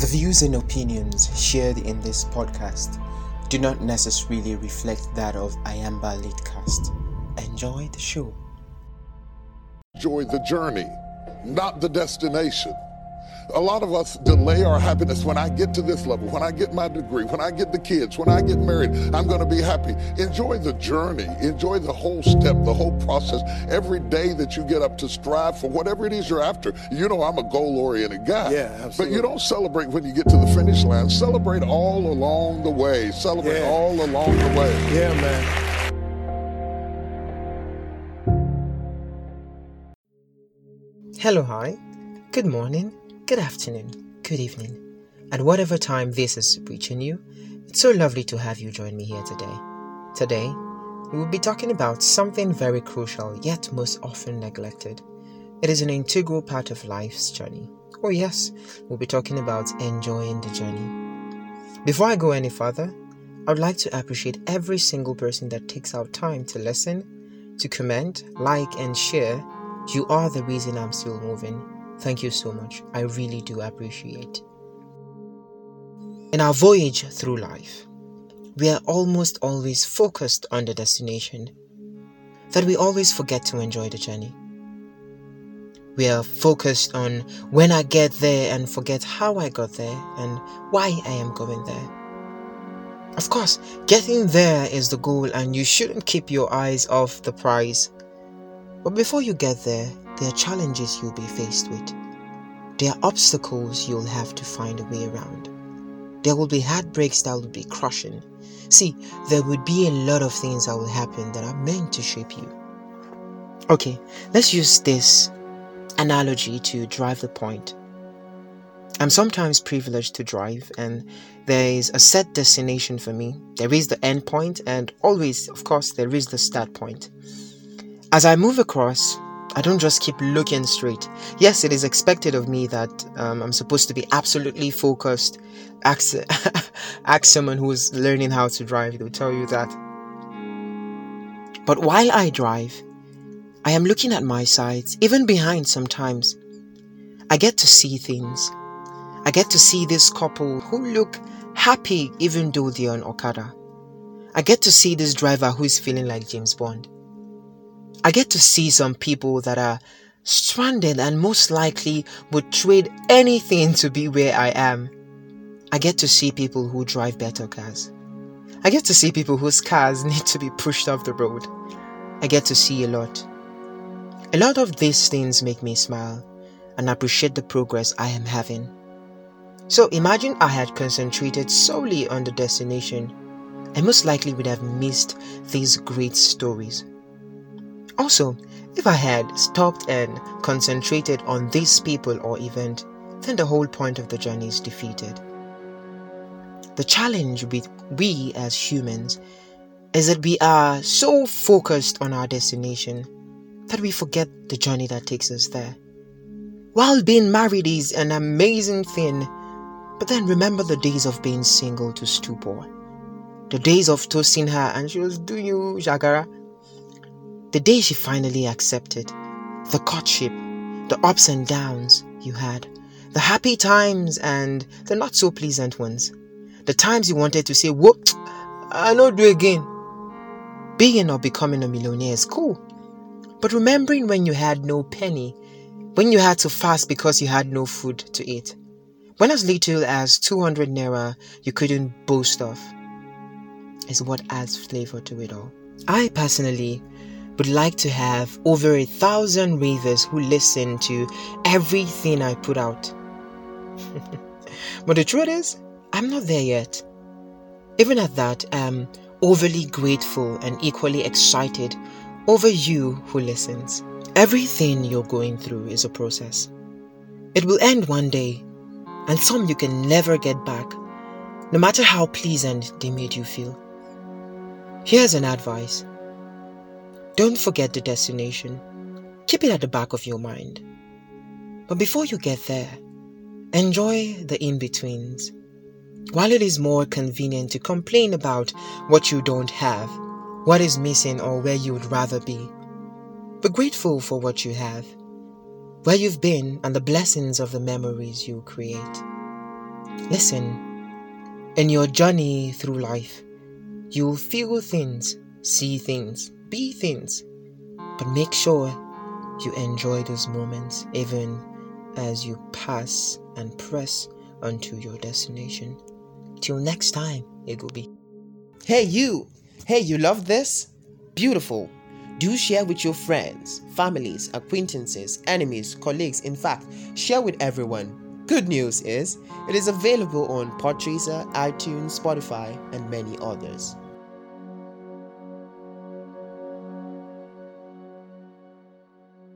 The views and opinions shared in this podcast do not necessarily reflect that of Ayamba Litcast. Enjoy the show. Enjoy the journey, not the destination. A lot of us delay our happiness when I get to this level, when I get my degree, when I get the kids, when I get married, I'm going to be happy. Enjoy the journey. Enjoy the whole step, the whole process. Every day that you get up to strive for whatever it is you're after. You know, I'm a goal oriented guy. Yeah, absolutely. But you don't celebrate when you get to the finish line. Celebrate all along the way. Celebrate Yeah. all along the way. Yeah, man. Hello, hi. Good morning, good afternoon, good evening. At whatever time this is reaching you, it's so lovely to have you join me here today. Today, we will be talking about something very crucial yet most often neglected. It is an integral part of life's journey. Oh, yes, we'll be talking about enjoying the journey. Before I go any further, I would like to appreciate every single person that takes out time to listen, to comment, like, and share. You are the reason I'm still moving. Thank you so much. I really do appreciate. In our voyage through life, we are almost always focused on the destination, that we always forget to enjoy the journey. We are focused on when I get there and forget how I got there and why I am going there. Of course, getting there is the goal, and you shouldn't keep your eyes off the prize. But before you get there, there are challenges you'll be faced with. There are obstacles you'll have to find a way around. There will be heartbreaks that will be crushing. See, there would be a lot of things that will happen that are meant to shape you. Okay, let's use this analogy to drive the point. I'm sometimes privileged to drive, and there is a set destination for me. There is the end point, and always, of course, there is the start point. As I move across, I don't just keep looking straight. Yes, it is expected of me that um, I'm supposed to be absolutely focused. Ask, ask someone who is learning how to drive, they'll tell you that. But while I drive, I am looking at my sides, even behind sometimes. I get to see things. I get to see this couple who look happy even though they're on Okada. I get to see this driver who is feeling like James Bond. I get to see some people that are stranded and most likely would trade anything to be where I am. I get to see people who drive better cars. I get to see people whose cars need to be pushed off the road. I get to see a lot. A lot of these things make me smile and appreciate the progress I am having. So imagine I had concentrated solely on the destination. I most likely would have missed these great stories. Also, if I had stopped and concentrated on these people or event, then the whole point of the journey is defeated. The challenge with we as humans is that we are so focused on our destination that we forget the journey that takes us there. While being married is an amazing thing, but then remember the days of being single to stupor, the days of toasting her and she was doing you jagara, the day she finally accepted, the courtship, the ups and downs you had, the happy times and the not so pleasant ones, the times you wanted to say, Whoop, I know do again. Being or becoming a millionaire is cool, but remembering when you had no penny, when you had to fast because you had no food to eat, when as little as 200 naira you couldn't boast of, is what adds flavor to it all. I personally would like to have over a thousand readers who listen to everything I put out. but the truth is, I'm not there yet. Even at that, I'm overly grateful and equally excited over you who listens. Everything you're going through is a process. It will end one day, and some you can never get back, no matter how pleasant they made you feel. Here's an advice don't forget the destination, keep it at the back of your mind. But before you get there, enjoy the in betweens. While it is more convenient to complain about what you don't have, what is missing, or where you would rather be, be grateful for what you have, where you've been, and the blessings of the memories you create. Listen, in your journey through life, you will feel things, see things, be things, but make sure you enjoy those moments even as you pass and press onto your destination. Till next time, Egobi. Hey, you! Hey, you love this? Beautiful. Do share with your friends, families, acquaintances, enemies, colleagues. In fact, share with everyone. Good news is, it is available on Podchaser, iTunes, Spotify, and many others.